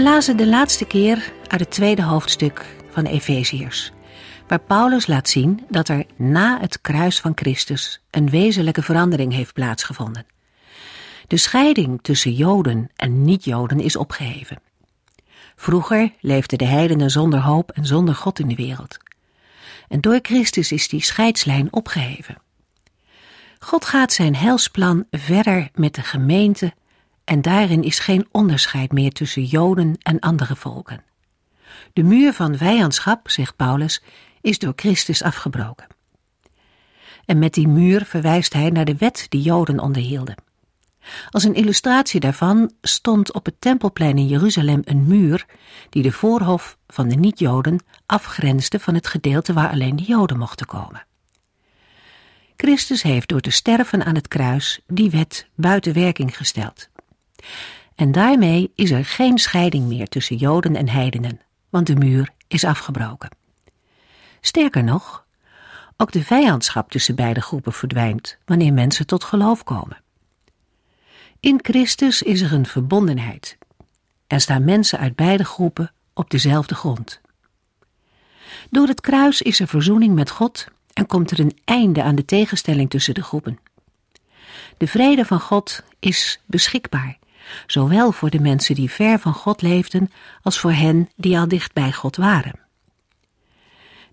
We lazen de laatste keer uit het tweede hoofdstuk van Efeziërs, waar Paulus laat zien dat er na het kruis van Christus een wezenlijke verandering heeft plaatsgevonden. De scheiding tussen Joden en niet-Joden is opgeheven. Vroeger leefden de heidenen zonder hoop en zonder God in de wereld. En door Christus is die scheidslijn opgeheven. God gaat zijn helsplan verder met de gemeente en daarin is geen onderscheid meer tussen Joden en andere volken. De muur van vijandschap, zegt Paulus, is door Christus afgebroken. En met die muur verwijst hij naar de wet die Joden onderhielden. Als een illustratie daarvan stond op het tempelplein in Jeruzalem een muur die de voorhof van de niet-Joden afgrensde van het gedeelte waar alleen de Joden mochten komen. Christus heeft door te sterven aan het kruis die wet buiten werking gesteld. En daarmee is er geen scheiding meer tussen Joden en heidenen, want de muur is afgebroken. Sterker nog, ook de vijandschap tussen beide groepen verdwijnt wanneer mensen tot geloof komen. In Christus is er een verbondenheid en staan mensen uit beide groepen op dezelfde grond. Door het kruis is er verzoening met God en komt er een einde aan de tegenstelling tussen de groepen. De vrede van God is beschikbaar zowel voor de mensen die ver van God leefden als voor hen die al dicht bij God waren.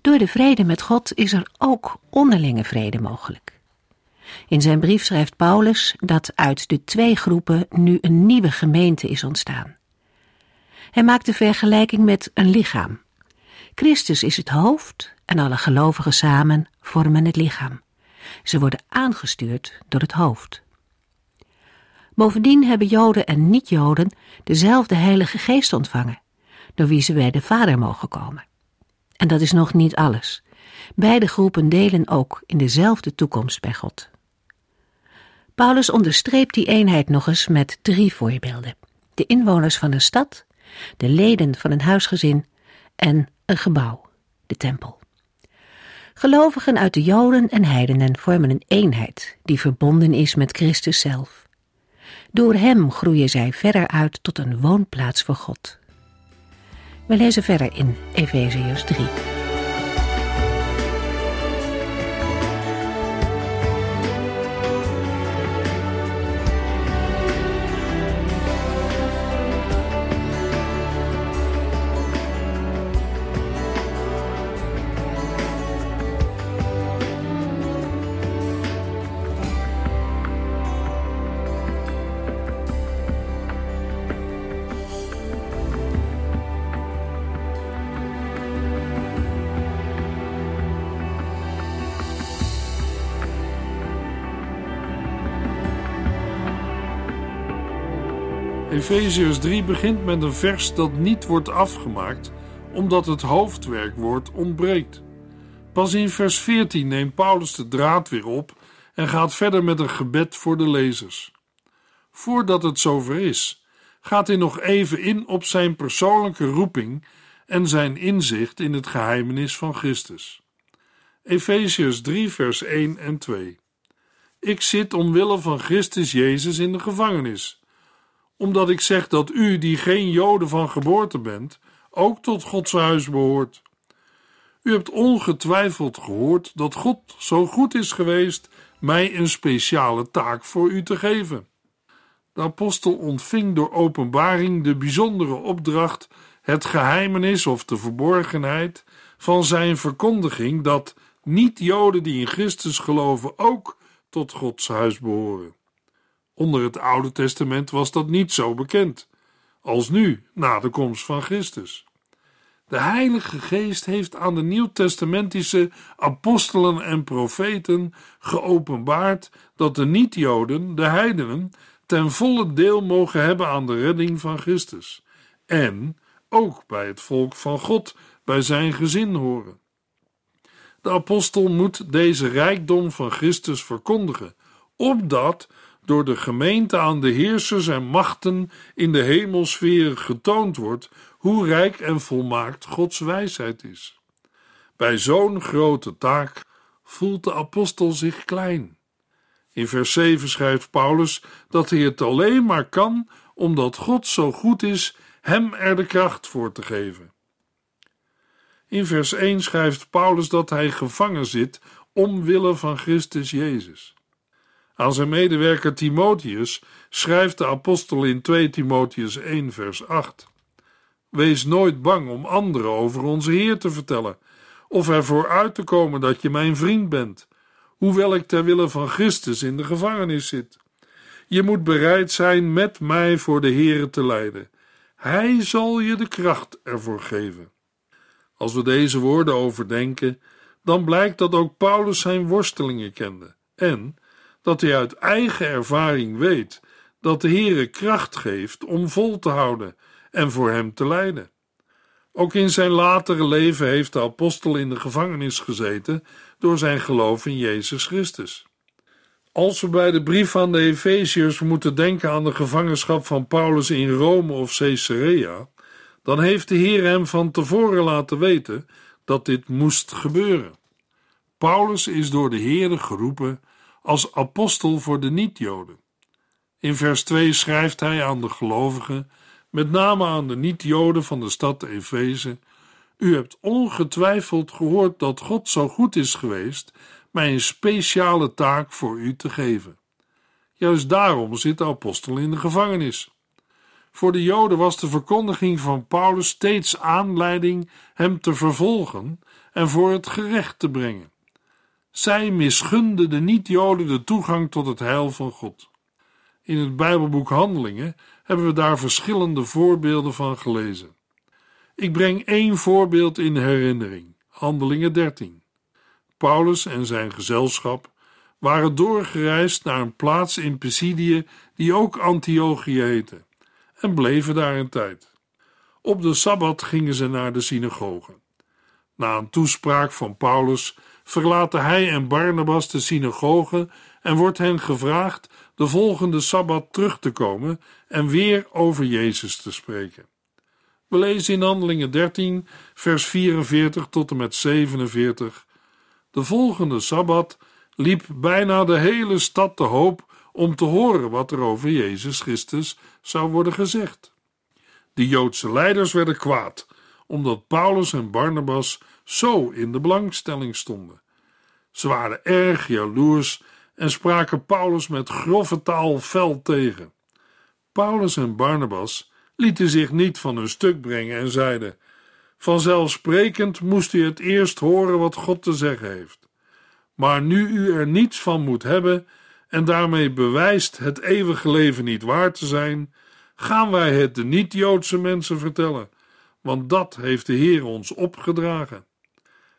Door de vrede met God is er ook onderlinge vrede mogelijk. In zijn brief schrijft Paulus dat uit de twee groepen nu een nieuwe gemeente is ontstaan. Hij maakt de vergelijking met een lichaam. Christus is het hoofd en alle gelovigen samen vormen het lichaam. Ze worden aangestuurd door het hoofd. Bovendien hebben Joden en niet-Joden dezelfde Heilige Geest ontvangen, door wie ze bij de Vader mogen komen. En dat is nog niet alles. Beide groepen delen ook in dezelfde toekomst bij God. Paulus onderstreept die eenheid nog eens met drie voorbeelden: de inwoners van een stad, de leden van een huisgezin en een gebouw, de tempel. Gelovigen uit de Joden en heidenen vormen een eenheid die verbonden is met Christus zelf. Door hem groeien zij verder uit tot een woonplaats voor God. We lezen verder in Efeziërs 3. Efeziërs 3 begint met een vers dat niet wordt afgemaakt omdat het hoofdwerkwoord ontbreekt. Pas in vers 14 neemt Paulus de draad weer op en gaat verder met een gebed voor de lezers. Voordat het zover is, gaat hij nog even in op zijn persoonlijke roeping en zijn inzicht in het geheimenis van Christus. Efeziërs 3 vers 1 en 2 Ik zit omwille van Christus Jezus in de gevangenis omdat ik zeg dat u, die geen Joden van geboorte bent, ook tot Gods huis behoort. U hebt ongetwijfeld gehoord dat God zo goed is geweest mij een speciale taak voor u te geven. De apostel ontving door openbaring de bijzondere opdracht het geheimenis of de verborgenheid van zijn verkondiging dat niet-Joden die in Christus geloven ook tot Gods huis behoren. Onder het Oude Testament was dat niet zo bekend als nu, na de komst van Christus. De Heilige Geest heeft aan de Nieuwtestamentische apostelen en profeten geopenbaard dat de niet-Joden, de heidenen, ten volle deel mogen hebben aan de redding van Christus en ook bij het volk van God, bij zijn gezin horen. De apostel moet deze rijkdom van Christus verkondigen, opdat door de gemeente aan de heersers en machten in de hemelsferen getoond wordt hoe rijk en volmaakt Gods wijsheid is. Bij zo'n grote taak voelt de apostel zich klein. In vers 7 schrijft Paulus dat hij het alleen maar kan omdat God zo goed is hem er de kracht voor te geven. In vers 1 schrijft Paulus dat hij gevangen zit omwille van Christus Jezus. Aan zijn medewerker Timotheus schrijft de apostel in 2 Timotheus 1 vers 8. Wees nooit bang om anderen over onze Heer te vertellen, of ervoor uit te komen dat je mijn vriend bent, hoewel ik ter wille van Christus in de gevangenis zit. Je moet bereid zijn met mij voor de Heer te lijden. Hij zal je de kracht ervoor geven. Als we deze woorden overdenken, dan blijkt dat ook Paulus zijn worstelingen kende en dat hij uit eigen ervaring weet dat de Heere kracht geeft om vol te houden en voor hem te lijden. Ook in zijn latere leven heeft de apostel in de gevangenis gezeten door zijn geloof in Jezus Christus. Als we bij de brief aan de Efeziërs moeten denken aan de gevangenschap van Paulus in Rome of Caesarea, dan heeft de Heer hem van tevoren laten weten dat dit moest gebeuren. Paulus is door de Heer geroepen als apostel voor de niet-Joden. In vers 2 schrijft hij aan de gelovigen, met name aan de niet-Joden van de stad Efeze: U hebt ongetwijfeld gehoord dat God zo goed is geweest mij een speciale taak voor u te geven. Juist daarom zit de apostel in de gevangenis. Voor de Joden was de verkondiging van Paulus steeds aanleiding hem te vervolgen en voor het gerecht te brengen. Zij misgunden de niet-Joden de toegang tot het heil van God. In het Bijbelboek Handelingen hebben we daar verschillende voorbeelden van gelezen. Ik breng één voorbeeld in herinnering: Handelingen 13. Paulus en zijn gezelschap waren doorgereisd naar een plaats in Pisidië die ook Antiochië heette en bleven daar een tijd. Op de sabbat gingen ze naar de synagoge. Na een toespraak van Paulus verlaten hij en Barnabas de synagoge en wordt hen gevraagd de volgende sabbat terug te komen en weer over Jezus te spreken. We lezen in Handelingen 13, vers 44 tot en met 47. De volgende sabbat liep bijna de hele stad te hoop om te horen wat er over Jezus Christus zou worden gezegd. De Joodse leiders werden kwaad, omdat Paulus en Barnabas zo in de belangstelling stonden. Ze waren erg jaloers en spraken Paulus met grove taal fel tegen. Paulus en Barnabas lieten zich niet van hun stuk brengen en zeiden: Vanzelfsprekend moest u het eerst horen wat God te zeggen heeft. Maar nu u er niets van moet hebben en daarmee bewijst het eeuwige leven niet waar te zijn, gaan wij het de niet-Joodse mensen vertellen, want dat heeft de Heer ons opgedragen.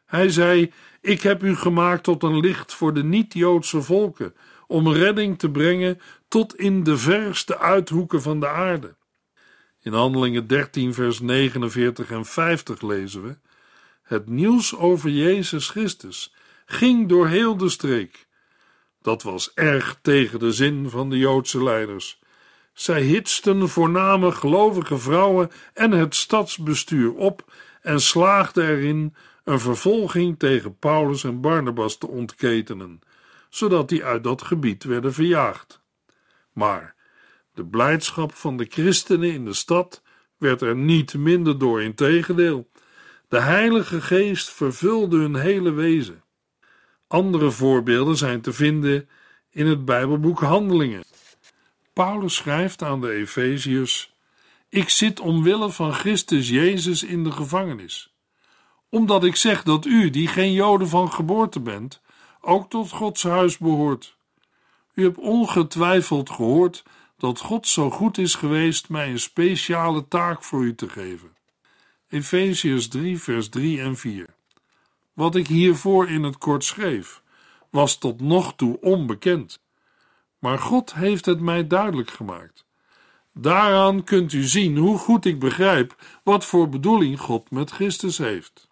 Hij zei: Ik heb u gemaakt tot een licht voor de niet-Joodse volken, om redding te brengen tot in de verste uithoeken van de aarde. In Handelingen 13, vers 49 en 50 lezen we: Het nieuws over Jezus Christus ging door heel de streek. Dat was erg tegen de zin van de Joodse leiders. Zij hitsten voorname gelovige vrouwen en het stadsbestuur op en slaagden erin een vervolging tegen Paulus en Barnabas te ontketenen, zodat die uit dat gebied werden verjaagd. Maar de blijdschap van de christenen in de stad werd er niet minder door, integendeel. De Heilige Geest vervulde hun hele wezen. Andere voorbeelden zijn te vinden in het Bijbelboek Handelingen. Paulus schrijft aan de Efeziërs: Ik zit omwille van Christus Jezus in de gevangenis, omdat ik zeg dat u, die geen Joden van geboorte bent, ook tot Gods huis behoort. U hebt ongetwijfeld gehoord dat God zo goed is geweest mij een speciale taak voor u te geven. Efeziërs 3, vers 3 en 4. Wat ik hiervoor in het kort schreef, was tot nog toe onbekend. Maar God heeft het mij duidelijk gemaakt. Daaraan kunt u zien hoe goed ik begrijp wat voor bedoeling God met Christus heeft.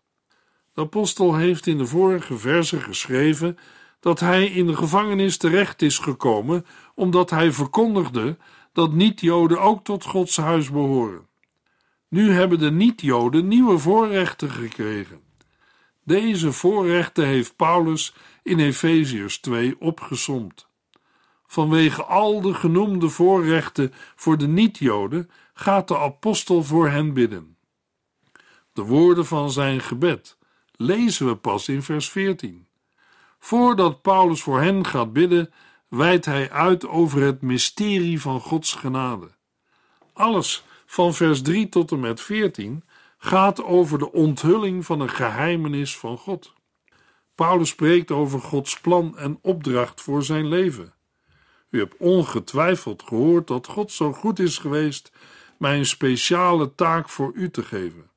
De apostel heeft in de vorige verse geschreven dat hij in de gevangenis terecht is gekomen omdat hij verkondigde dat niet-Joden ook tot Gods huis behoren. Nu hebben de niet-Joden nieuwe voorrechten gekregen. Deze voorrechten heeft Paulus in Efeziërs 2 opgesomd. Vanwege al de genoemde voorrechten voor de niet-Joden gaat de apostel voor hen bidden. De woorden van zijn gebed lezen we pas in vers 14. Voordat Paulus voor hen gaat bidden, wijdt hij uit over het mysterie van Gods genade. Alles van vers 3 tot en met 14 gaat over de onthulling van een geheimenis van God. Paulus spreekt over Gods plan en opdracht voor zijn leven. U hebt ongetwijfeld gehoord dat God zo goed is geweest mij een speciale taak voor u te geven.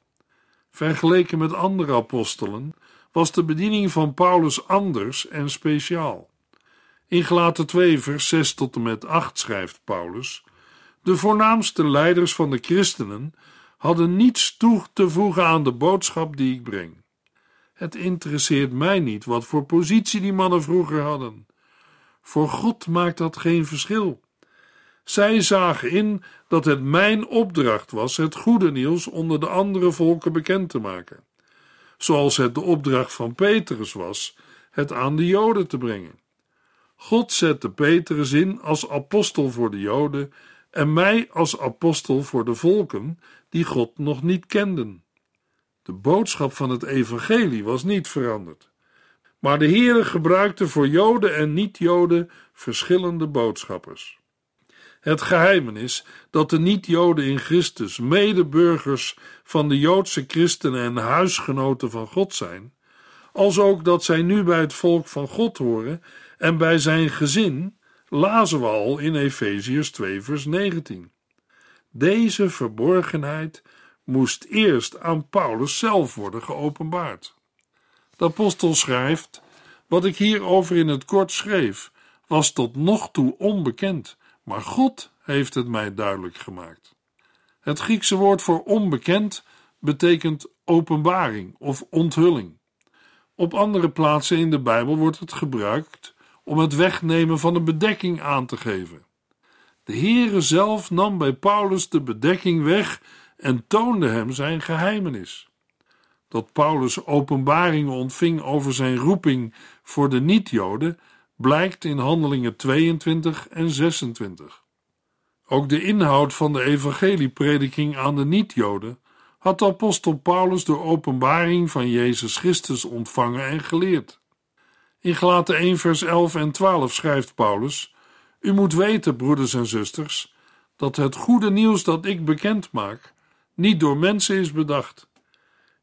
Vergeleken met andere apostelen was de bediening van Paulus anders en speciaal. In Gelaten 2, vers 6 tot en met 8 schrijft Paulus: De voornaamste leiders van de christenen hadden niets toe te voegen aan de boodschap die ik breng. Het interesseert mij niet wat voor positie die mannen vroeger hadden. Voor God maakt dat geen verschil. Zij zagen in dat het mijn opdracht was het goede nieuws onder de andere volken bekend te maken, zoals het de opdracht van Petrus was het aan de Joden te brengen. God zette Petrus in als apostel voor de Joden en mij als apostel voor de volken die God nog niet kenden. De boodschap van het evangelie was niet veranderd. Maar de Heere gebruikte voor Joden en niet-Joden verschillende boodschappers. Het geheimenis dat de niet-Joden in Christus medeburgers van de Joodse christenen en huisgenoten van God zijn, als ook dat zij nu bij het volk van God horen en bij zijn gezin, lazen we al in Efeziërs 2 vers 19. Deze verborgenheid moest eerst aan Paulus zelf worden geopenbaard. De apostel schrijft: Wat ik hierover in het kort schreef, was tot nog toe onbekend, maar God heeft het mij duidelijk gemaakt. Het Griekse woord voor onbekend betekent openbaring of onthulling. Op andere plaatsen in de Bijbel wordt het gebruikt om het wegnemen van een bedekking aan te geven. De Heere zelf nam bij Paulus de bedekking weg en toonde hem zijn geheimenis. Dat Paulus openbaringen ontving over zijn roeping voor de niet-Joden blijkt in Handelingen 22 en 26. Ook de inhoud van de evangelieprediking aan de niet-Joden had de apostel Paulus door openbaring van Jezus Christus ontvangen en geleerd. In Galaten 1 vers 11 en 12 schrijft Paulus: U moet weten, broeders en zusters, dat het goede nieuws dat ik bekend maak niet door mensen is bedacht.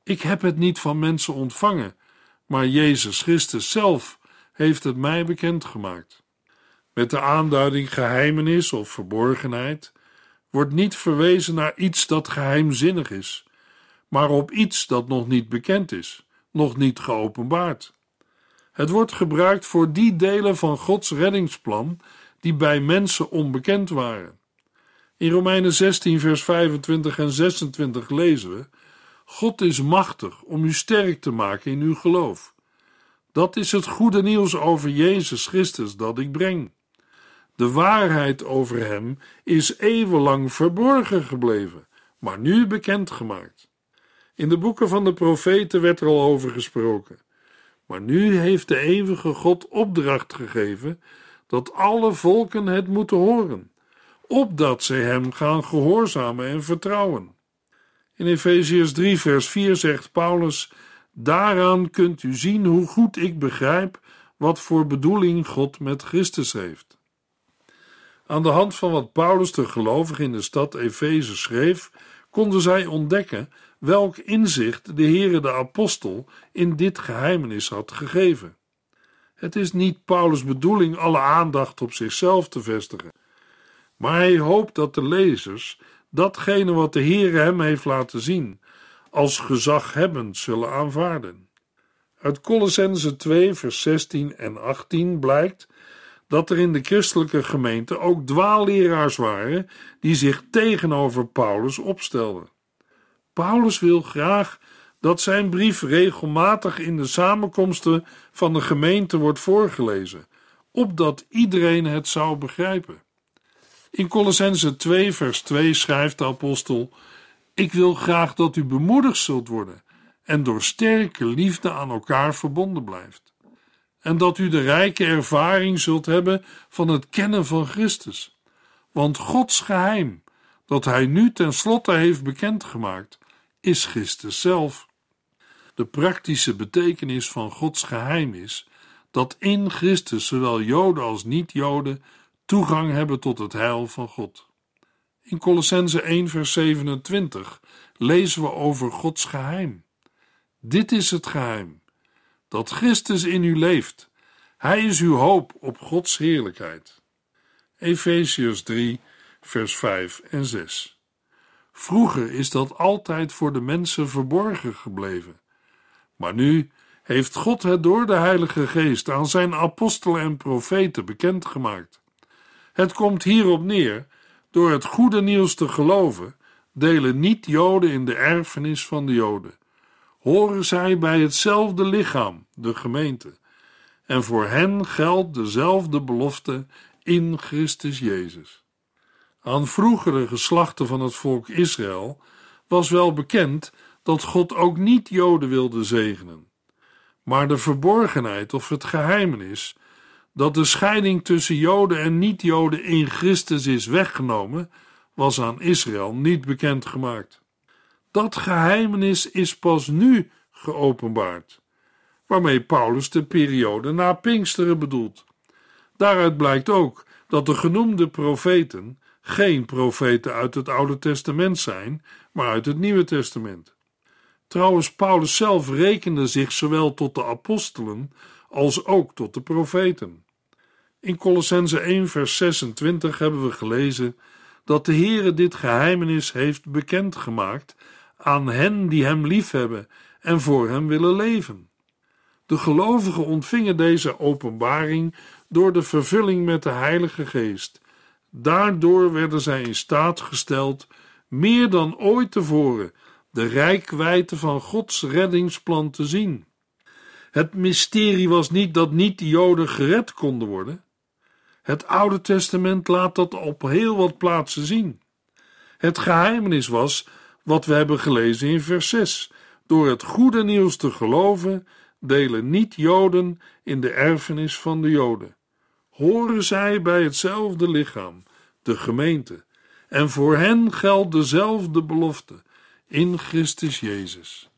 Ik heb het niet van mensen ontvangen, maar Jezus Christus zelf heeft het mij bekendgemaakt. Met de aanduiding geheimenis of verborgenheid wordt niet verwezen naar iets dat geheimzinnig is, maar op iets dat nog niet bekend is, nog niet geopenbaard. Het wordt gebruikt voor die delen van Gods reddingsplan die bij mensen onbekend waren. In Romeinen 16, vers 25 en 26 lezen we: God is machtig om u sterk te maken in uw geloof. Dat is het goede nieuws over Jezus Christus dat ik breng. De waarheid over hem is eeuwenlang verborgen gebleven, maar nu bekendgemaakt. In de boeken van de profeten werd er al over gesproken. Maar nu heeft de eeuwige God opdracht gegeven dat alle volken het moeten horen, opdat zij hem gaan gehoorzamen en vertrouwen. In Efeziërs 3, vers 4 zegt Paulus: Daaraan kunt u zien hoe goed ik begrijp wat voor bedoeling God met Christus heeft. Aan de hand van wat Paulus de gelovigen in de stad Efeze schreef, konden zij ontdekken welk inzicht de Heere de apostel in dit geheimenis had gegeven. Het is niet Paulus' bedoeling alle aandacht op zichzelf te vestigen, maar hij hoopt dat de lezers datgene wat de Heere hem heeft laten zien, als gezaghebbend zullen aanvaarden. Uit Colossense 2, vers 16 en 18 blijkt dat er in de christelijke gemeente ook dwaalleraars waren die zich tegenover Paulus opstelden. Paulus wil graag dat zijn brief regelmatig in de samenkomsten van de gemeente wordt voorgelezen, opdat iedereen het zou begrijpen. In Colossense 2, vers 2 schrijft de apostel: Ik wil graag dat u bemoedigd zult worden en door sterke liefde aan elkaar verbonden blijft. En dat u de rijke ervaring zult hebben van het kennen van Christus. Want Gods geheim, dat Hij nu tenslotte heeft bekendgemaakt, is Christus zelf. De praktische betekenis van Gods geheim is dat in Christus zowel Joden als niet-Joden toegang hebben tot het heil van God. In Colossense 1 vers 27 lezen we over Gods geheim. Dit is het geheim: dat Christus in u leeft. Hij is uw hoop op Gods heerlijkheid. Efesius 3 vers 5 en 6. Vroeger is dat altijd voor de mensen verborgen gebleven. Maar nu heeft God het door de Heilige Geest aan zijn apostelen en profeten bekendgemaakt. Het komt hierop neer: door het goede nieuws te geloven, delen niet-Joden in de erfenis van de Joden. Horen zij bij hetzelfde lichaam, de gemeente. En voor hen geldt dezelfde belofte in Christus Jezus. Aan vroegere geslachten van het volk Israël was wel bekend dat God ook niet Joden wilde zegenen. Maar de verborgenheid of het geheimenis dat de scheiding tussen Joden en niet-Joden in Christus is weggenomen, was aan Israël niet bekendgemaakt. Dat geheimenis is pas nu geopenbaard, waarmee Paulus de periode na Pinksteren bedoelt. Daaruit blijkt ook dat de genoemde profeten geen profeten uit het Oude Testament zijn, maar uit het Nieuwe Testament. Trouwens, Paulus zelf rekende zich zowel tot de apostelen als ook tot de profeten. In Colossense 1 vers 26 hebben we gelezen dat de Heere dit geheimenis heeft bekendgemaakt aan hen die hem liefhebben en voor hem willen leven. De gelovigen ontvingen deze openbaring door de vervulling met de Heilige Geest. Daardoor werden zij in staat gesteld meer dan ooit tevoren de rijkwijde van Gods reddingsplan te zien. Het mysterie was niet dat niet de Joden gered konden worden. Het Oude Testament laat dat op heel wat plaatsen zien. Het geheimenis was wat we hebben gelezen in vers 6. Door het goede nieuws te geloven, delen niet-Joden in de erfenis van de Joden. Horen zij bij hetzelfde lichaam, de gemeente, en voor hen geldt dezelfde belofte in Christus Jezus.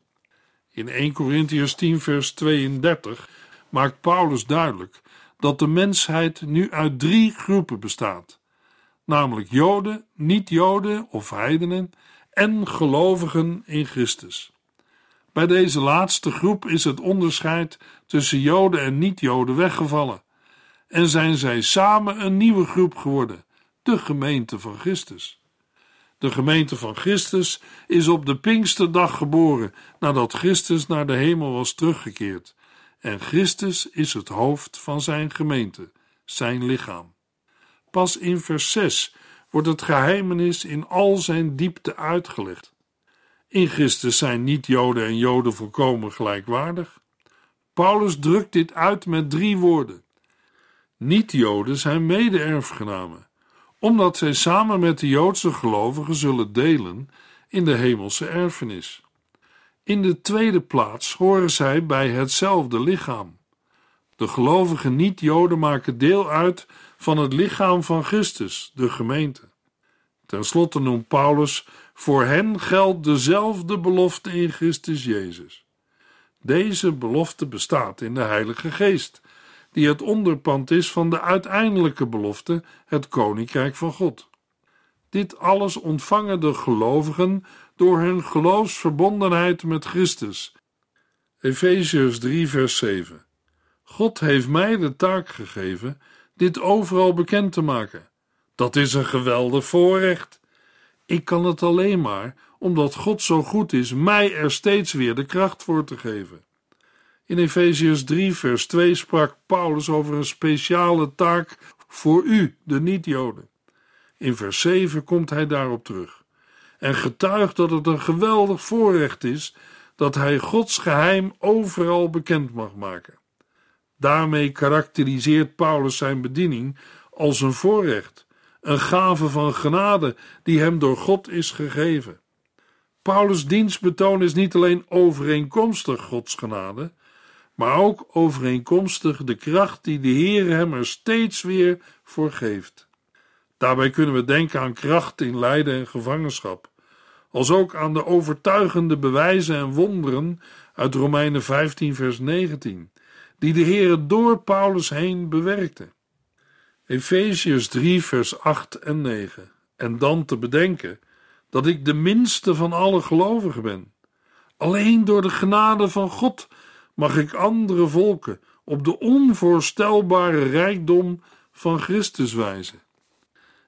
In 1 Corinthians 10, vers 32 maakt Paulus duidelijk dat de mensheid nu uit drie groepen bestaat, namelijk Joden, niet-Joden of heidenen en gelovigen in Christus. Bij deze laatste groep is het onderscheid tussen Joden en niet-Joden weggevallen en zijn zij samen een nieuwe groep geworden, de gemeente van Christus. De gemeente van Christus is op de Pinksterdag geboren nadat Christus naar de hemel was teruggekeerd. En Christus is het hoofd van zijn gemeente, zijn lichaam. Pas in vers 6 wordt het geheimenis in al zijn diepte uitgelegd. In Christus zijn niet-Joden en Joden volkomen gelijkwaardig. Paulus drukt dit uit met drie woorden. Niet-Joden zijn mede-erfgenamen omdat zij samen met de Joodse gelovigen zullen delen in de hemelse erfenis. In de tweede plaats horen zij bij hetzelfde lichaam. De gelovige niet-Joden maken deel uit van het lichaam van Christus, de gemeente. Ten slotte noemt Paulus: voor hen geldt dezelfde belofte in Christus Jezus. Deze belofte bestaat in de Heilige Geest die het onderpand is van de uiteindelijke belofte, het koninkrijk van God. Dit alles ontvangen de gelovigen door hun geloofsverbondenheid met Christus. Efeziërs 3, vers 7. God heeft mij de taak gegeven dit overal bekend te maken. Dat is een geweldig voorrecht. Ik kan het alleen maar omdat God zo goed is mij er steeds weer de kracht voor te geven. In Efeziërs 3, vers 2 sprak Paulus over een speciale taak voor u, de niet-Joden. In vers 7 komt hij daarop terug en getuigt dat het een geweldig voorrecht is dat hij Gods geheim overal bekend mag maken. Daarmee karakteriseert Paulus zijn bediening als een voorrecht, een gave van genade die hem door God is gegeven. Paulus' dienstbetoon is niet alleen overeenkomstig Gods genade, maar ook overeenkomstig de kracht die de Heer hem er steeds weer voor geeft. Daarbij kunnen we denken aan kracht in lijden en gevangenschap, als ook aan de overtuigende bewijzen en wonderen uit Romeinen 15, vers 19, die de Heer door Paulus heen bewerkte. Efeziërs 3, vers 8 en 9. En dan te bedenken dat ik de minste van alle gelovigen ben. Alleen door de genade van God mag ik andere volken op de onvoorstelbare rijkdom van Christus wijzen.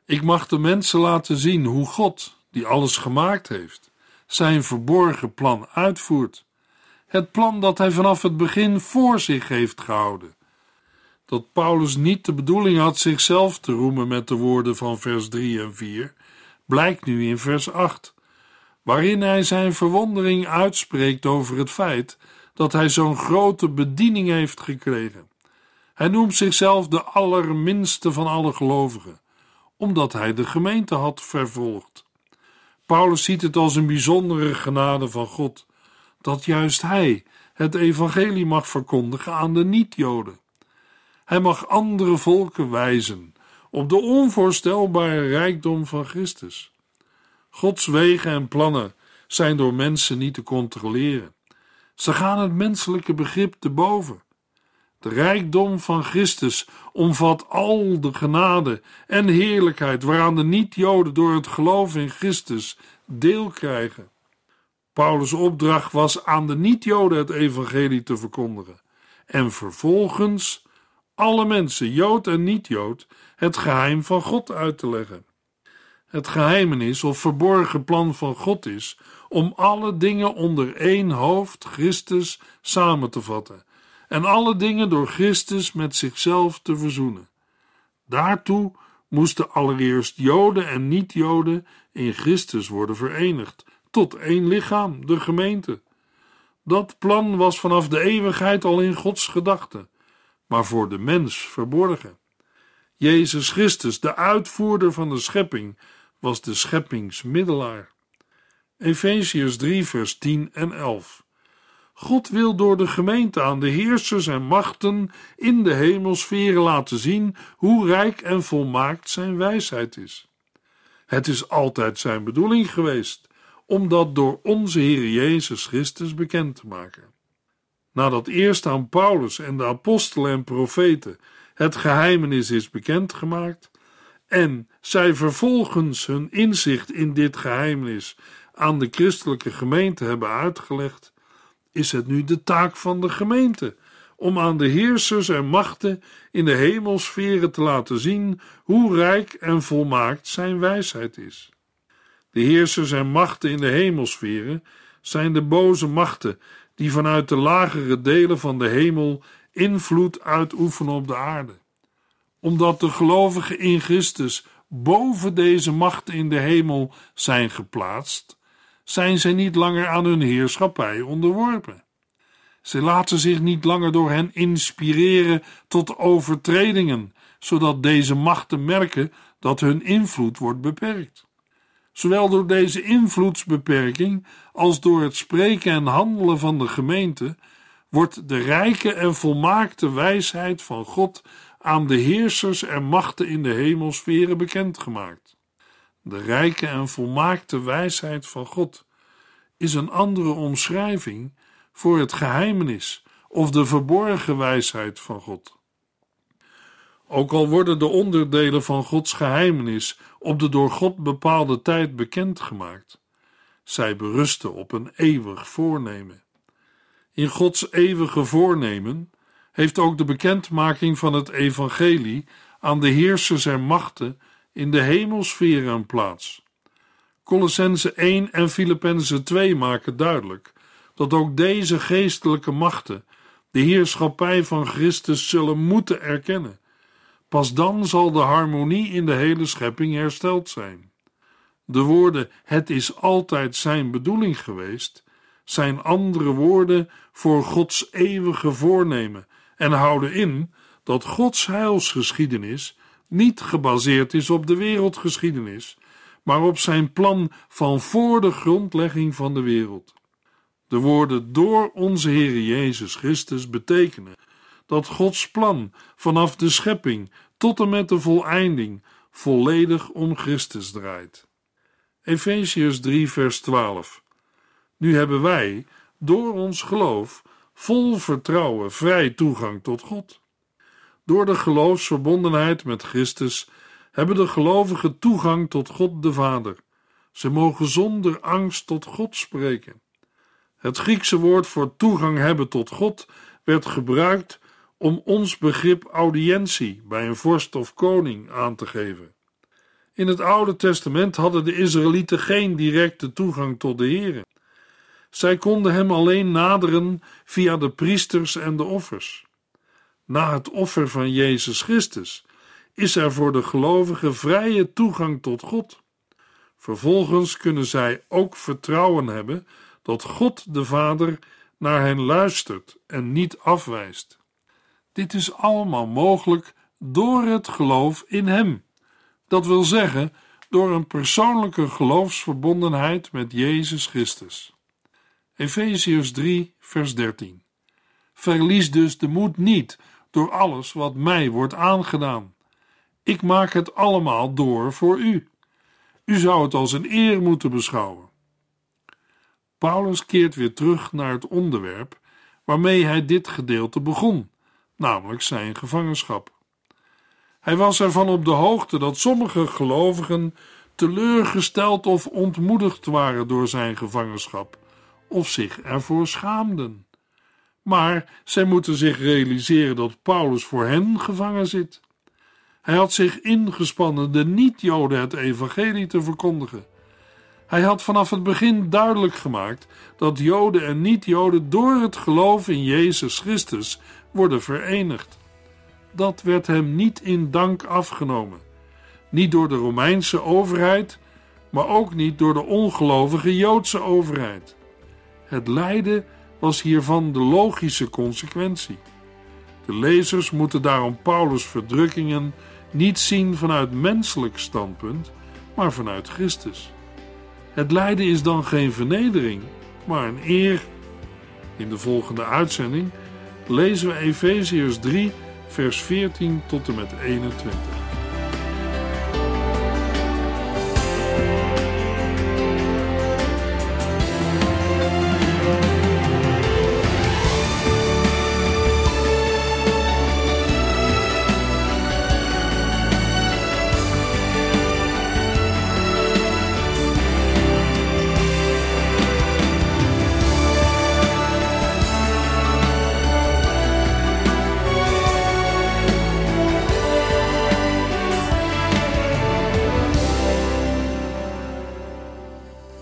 Ik mag de mensen laten zien hoe God, die alles gemaakt heeft, zijn verborgen plan uitvoert. Het plan dat hij vanaf het begin voor zich heeft gehouden. Dat Paulus niet de bedoeling had zichzelf te roemen met de woorden van vers 3 en 4, blijkt nu in vers 8, waarin hij zijn verwondering uitspreekt over het feit dat hij zo'n grote bediening heeft gekregen. Hij noemt zichzelf de allerminste van alle gelovigen, omdat hij de gemeente had vervolgd. Paulus ziet het als een bijzondere genade van God, dat juist hij het evangelie mag verkondigen aan de niet-Joden. Hij mag andere volken wijzen op de onvoorstelbare rijkdom van Christus. Gods wegen en plannen zijn door mensen niet te controleren. Ze gaan het menselijke begrip te boven. De rijkdom van Christus omvat al de genade en heerlijkheid waaraan de niet-Joden door het geloof in Christus deel krijgen. Paulus' opdracht was aan de niet-Joden het evangelie te verkondigen en vervolgens alle mensen, Jood en niet-Jood, het geheim van God uit te leggen. Het geheimenis of verborgen plan van God is om alle dingen onder één hoofd, Christus, samen te vatten en alle dingen door Christus met zichzelf te verzoenen. Daartoe moesten allereerst Joden en niet-Joden in Christus worden verenigd tot één lichaam, de gemeente. Dat plan was vanaf de eeuwigheid al in Gods gedachten, maar voor de mens verborgen. Jezus Christus, de uitvoerder van de schepping, was de scheppingsmiddelaar. Efeziërs 3, vers 10 en 11. God wil door de gemeente aan de heersers en machten in de hemelsferen laten zien hoe rijk en volmaakt zijn wijsheid is. Het is altijd zijn bedoeling geweest om dat door onze Heer Jezus Christus bekend te maken. Nadat eerst aan Paulus en de apostelen en profeten het geheimenis is bekendgemaakt en zij vervolgens hun inzicht in dit geheimenis aan de christelijke gemeente hebben uitgelegd, is het nu de taak van de gemeente om aan de heersers en machten in de hemelsferen te laten zien hoe rijk en volmaakt zijn wijsheid is. De heersers en machten in de hemelsferen zijn de boze machten die vanuit de lagere delen van de hemel invloed uitoefenen op de aarde. Omdat de gelovigen in Christus boven deze machten in de hemel zijn geplaatst, zijn zij niet langer aan hun heerschappij onderworpen. Ze laten zich niet langer door hen inspireren tot overtredingen, zodat deze machten merken dat hun invloed wordt beperkt. Zowel door deze invloedsbeperking als door het spreken en handelen van de gemeente wordt de rijke en volmaakte wijsheid van God aan de heersers en machten in de hemelsferen bekendgemaakt. De rijke en volmaakte wijsheid van God is een andere omschrijving voor het geheimenis of de verborgen wijsheid van God. Ook al worden de onderdelen van Gods geheimenis op de door God bepaalde tijd bekendgemaakt, zij berusten op een eeuwig voornemen. In Gods eeuwige voornemen heeft ook de bekendmaking van het evangelie aan de heersers en machten in de hemelsferen een plaats. Colossense 1 en Filippenzen 2 maken duidelijk dat ook deze geestelijke machten de heerschappij van Christus zullen moeten erkennen. Pas dan zal de harmonie in de hele schepping hersteld zijn. De woorden: Het is altijd zijn bedoeling geweest, zijn andere woorden voor Gods eeuwige voornemen en houden in dat Gods heilsgeschiedenis niet gebaseerd is op de wereldgeschiedenis, maar op zijn plan van voor de grondlegging van de wereld. De woorden door onze Heer Jezus Christus betekenen dat Gods plan vanaf de schepping tot en met de voleinding volledig om Christus draait. Efeziërs 3, vers 12. Nu hebben wij, door ons geloof, vol vertrouwen vrij toegang tot God. Door de geloofsverbondenheid met Christus hebben de gelovigen toegang tot God de Vader. Ze mogen zonder angst tot God spreken. Het Griekse woord voor toegang hebben tot God werd gebruikt om ons begrip audiëntie bij een vorst of koning aan te geven. In het Oude Testament hadden de Israëlieten geen directe toegang tot de Heer. Zij konden hem alleen naderen via de priesters en de offers. Na het offer van Jezus Christus is er voor de gelovigen vrije toegang tot God. Vervolgens kunnen zij ook vertrouwen hebben dat God de Vader naar hen luistert en niet afwijst. Dit is allemaal mogelijk door het geloof in Hem. Dat wil zeggen, door een persoonlijke geloofsverbondenheid met Jezus Christus. Efeziërs 3, vers 13. Verlies dus de moed niet door alles wat mij wordt aangedaan. Ik maak het allemaal door voor u. U zou het als een eer moeten beschouwen. Paulus keert weer terug naar het onderwerp waarmee hij dit gedeelte begon, namelijk zijn gevangenschap. Hij was ervan op de hoogte dat sommige gelovigen teleurgesteld of ontmoedigd waren door zijn gevangenschap, of zich ervoor schaamden. Maar zij moeten zich realiseren dat Paulus voor hen gevangen zit. Hij had zich ingespannen de niet-Joden het evangelie te verkondigen. Hij had vanaf het begin duidelijk gemaakt dat Joden en niet-Joden door het geloof in Jezus Christus worden verenigd. Dat werd hem niet in dank afgenomen. Niet door de Romeinse overheid, maar ook niet door de ongelovige Joodse overheid. Het lijden was hiervan de logische consequentie. De lezers moeten daarom Paulus' verdrukkingen niet zien vanuit menselijk standpunt, maar vanuit Christus. Het lijden is dan geen vernedering, maar een eer. In de volgende uitzending lezen we Efeziërs 3, vers 14 tot en met 21.